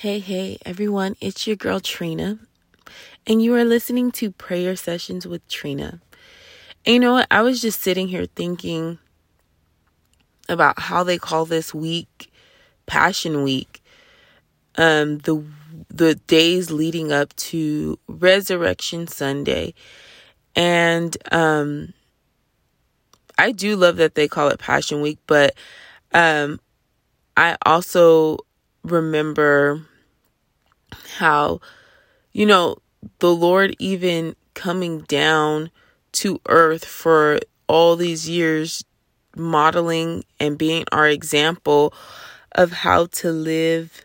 Hey, hey, everyone, it's your girl Trina, and you are listening to Prayer Sessions with Trina. And you know what? I was just sitting here thinking about how they call this week Passion Week. Um, the the days leading up to Resurrection Sunday. And um I do love that they call it Passion Week, but um I also remember how, you know, the Lord even coming down to earth for all these years, modeling and being our example of how to live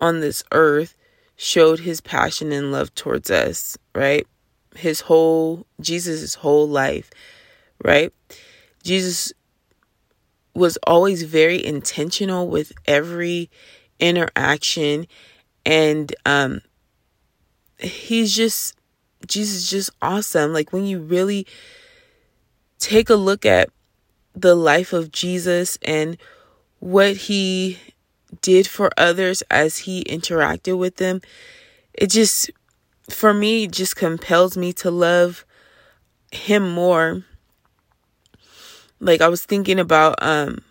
on this earth, showed his passion and love towards us, right? His whole, Jesus' whole life, right? Jesus was always very intentional with every interaction and um he's just Jesus just awesome. Like when you really take a look at the life of Jesus and what he did for others as he interacted with them, it just for me just compels me to love him more. Like I was thinking about um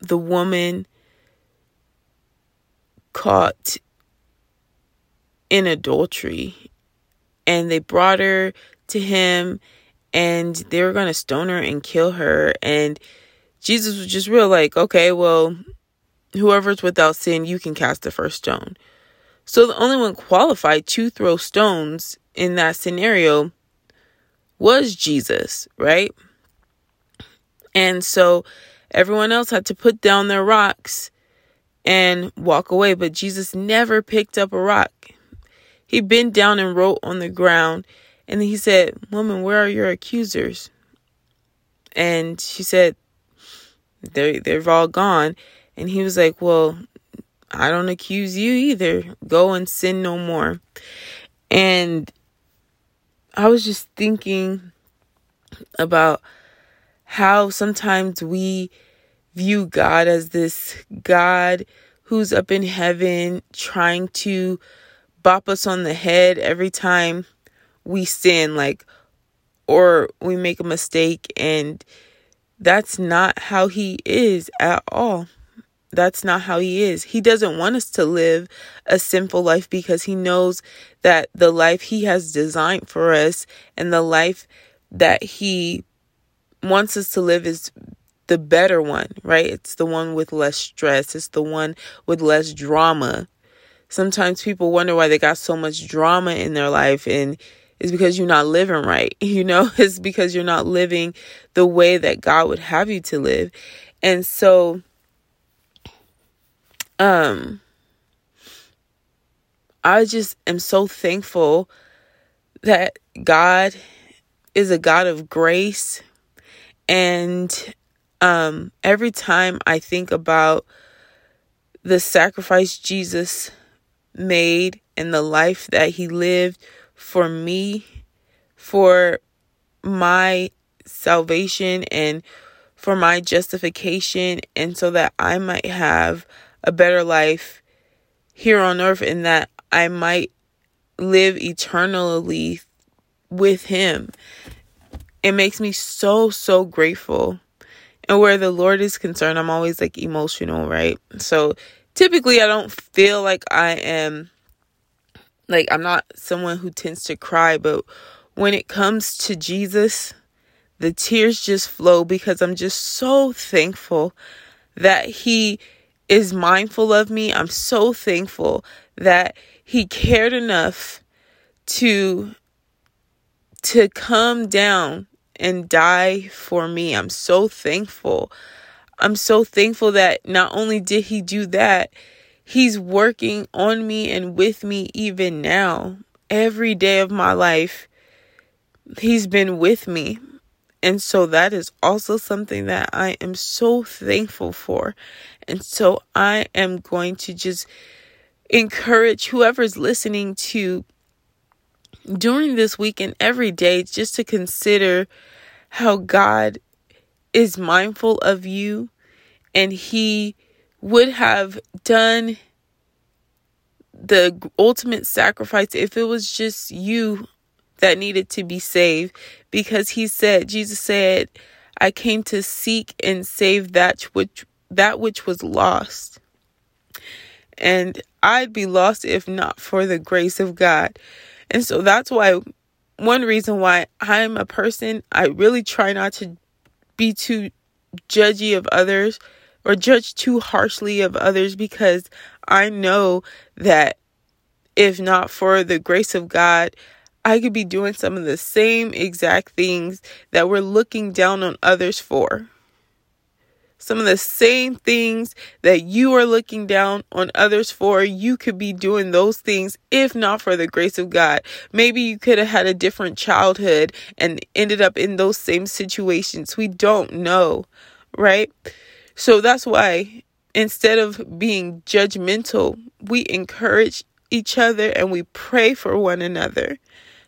the woman caught in adultery and they brought her to him and they were going to stone her and kill her and Jesus was just real like okay well whoever's without sin you can cast the first stone so the only one qualified to throw stones in that scenario was Jesus right and so everyone else had to put down their rocks and walk away. But Jesus never picked up a rock. He bent down and wrote on the ground. And he said, Woman, where are your accusers? And she said, they they've all gone. And he was like, Well, I don't accuse you either. Go and sin no more. And I was just thinking about how sometimes we view God as this God who's up in heaven trying to bop us on the head every time we sin, like, or we make a mistake. And that's not how He is at all. That's not how He is. He doesn't want us to live a sinful life because He knows that the life He has designed for us and the life that He wants us to live is the better one, right? It's the one with less stress, it's the one with less drama. Sometimes people wonder why they got so much drama in their life and it's because you're not living right. You know, it's because you're not living the way that God would have you to live. And so um I just am so thankful that God is a God of grace and um, every time I think about the sacrifice Jesus made and the life that he lived for me, for my salvation and for my justification, and so that I might have a better life here on earth and that I might live eternally with him. It makes me so, so grateful and where the Lord is concerned, I'm always like emotional, right? So typically I don't feel like I am like I'm not someone who tends to cry, but when it comes to Jesus, the tears just flow because I'm just so thankful that he is mindful of me. I'm so thankful that he cared enough to to come down and die for me. I'm so thankful. I'm so thankful that not only did he do that, he's working on me and with me even now. Every day of my life, he's been with me. And so that is also something that I am so thankful for. And so I am going to just encourage whoever's listening to during this week and every day just to consider how God is mindful of you and he would have done the ultimate sacrifice if it was just you that needed to be saved. Because he said Jesus said I came to seek and save that which that which was lost. And I'd be lost if not for the grace of God. And so that's why one reason why I'm a person I really try not to be too judgy of others or judge too harshly of others because I know that if not for the grace of God, I could be doing some of the same exact things that we're looking down on others for. Some of the same things that you are looking down on others for, you could be doing those things if not for the grace of God. Maybe you could have had a different childhood and ended up in those same situations. We don't know, right? So that's why instead of being judgmental, we encourage each other and we pray for one another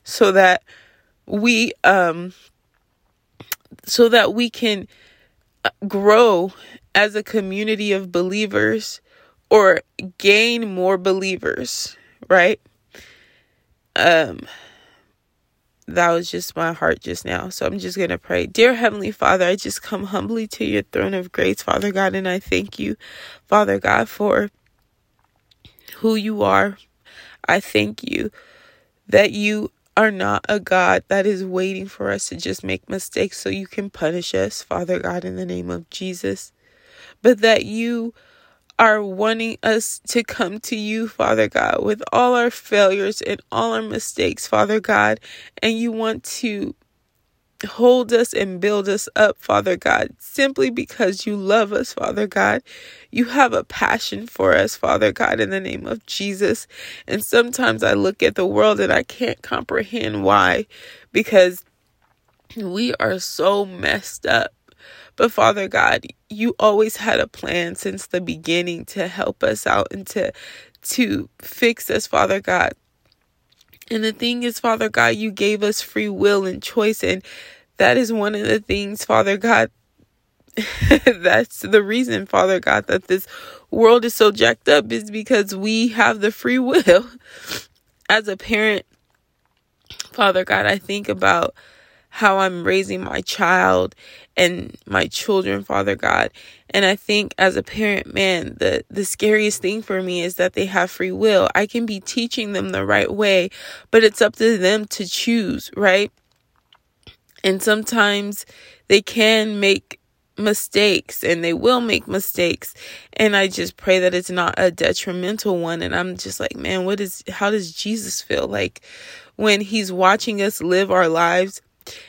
so that we um so that we can grow as a community of believers or gain more believers, right? Um that was just my heart just now. So I'm just going to pray. Dear Heavenly Father, I just come humbly to your throne of grace, Father God, and I thank you, Father God, for who you are. I thank you that you are not a God that is waiting for us to just make mistakes so you can punish us, Father God, in the name of Jesus, but that you are wanting us to come to you, Father God, with all our failures and all our mistakes, Father God, and you want to hold us and build us up, Father God, simply because you love us, Father God. You have a passion for us, Father God, in the name of Jesus. And sometimes I look at the world and I can't comprehend why, because we are so messed up. But Father God, you always had a plan since the beginning to help us out and to to fix us, Father God. And the thing is, Father God, you gave us free will and choice. And that is one of the things, Father God, that's the reason, Father God, that this world is so jacked up is because we have the free will. As a parent, Father God, I think about how I'm raising my child and my children, Father God. And I think as a parent, man, the, the scariest thing for me is that they have free will. I can be teaching them the right way, but it's up to them to choose, right? And sometimes they can make mistakes and they will make mistakes and i just pray that it's not a detrimental one and i'm just like man what is how does jesus feel like when he's watching us live our lives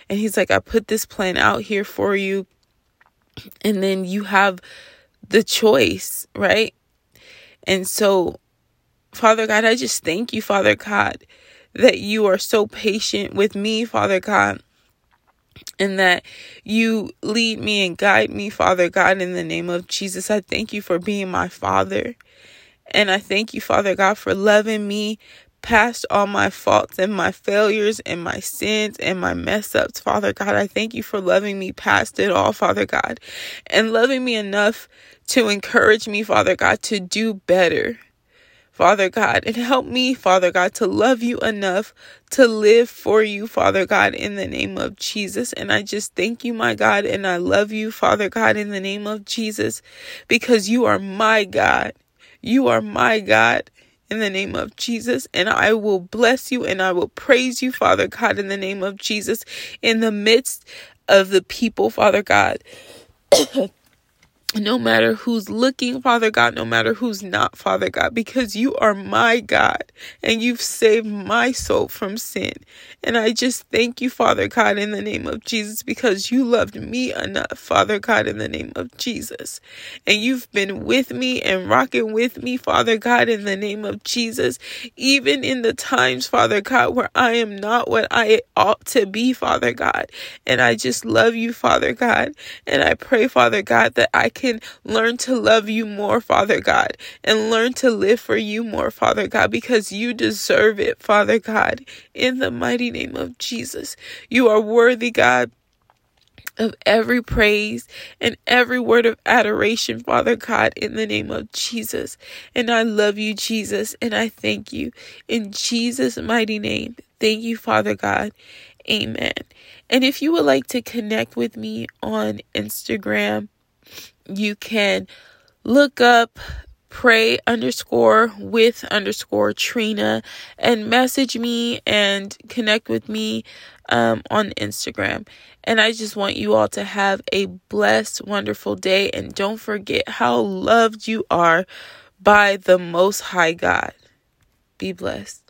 and he's like, I put this plan out here for you. And then you have the choice, right? And so, Father God, I just thank you, Father God, that you are so patient with me, Father God, and that you lead me and guide me, Father God, in the name of Jesus. I thank you for being my Father. And I thank you, Father God, for loving me past all my faults and my failures and my sins and my mess ups, Father God. I thank you for loving me past it all, Father God, and loving me enough to encourage me, Father God, to do better. Father God, and help me, Father God, to love you enough to live for you, Father God, in the name of Jesus. And I just thank you, my God, and I love you, Father God, in the name of Jesus, because you are my God. You are my God in the name of Jesus. And I will bless you and I will praise you, Father God, in the name of Jesus, in the midst of the people, Father God. no matter who's looking, Father God, no matter who's not, Father God, because you are my God and you've saved my soul from sin. And I just thank you, Father God, in the name of Jesus, because you loved me enough, Father God, in the name of Jesus. And you've been with me and rocking with me, Father God, in the name of Jesus, even in the times, Father God, where I am not what I ought to be, Father God. And I just love you, Father God. And I pray, Father God, that I can can learn to love you more, Father God, and learn to live for you more, Father God, because you deserve it, Father God, in the mighty name of Jesus. You are worthy, God. of every praise and every word of adoration, Father God, in the name of Jesus. And I love you, Jesus, and I thank you in Jesus' mighty name. Thank you, Father God. Amen. And if you would like to connect with me on Instagram, you can look up pray underscore with underscore Trina and message me and connect with me um, on Instagram. And I just want you all to have a blessed, wonderful day. And don't forget how loved you are by the Most High God. Be blessed.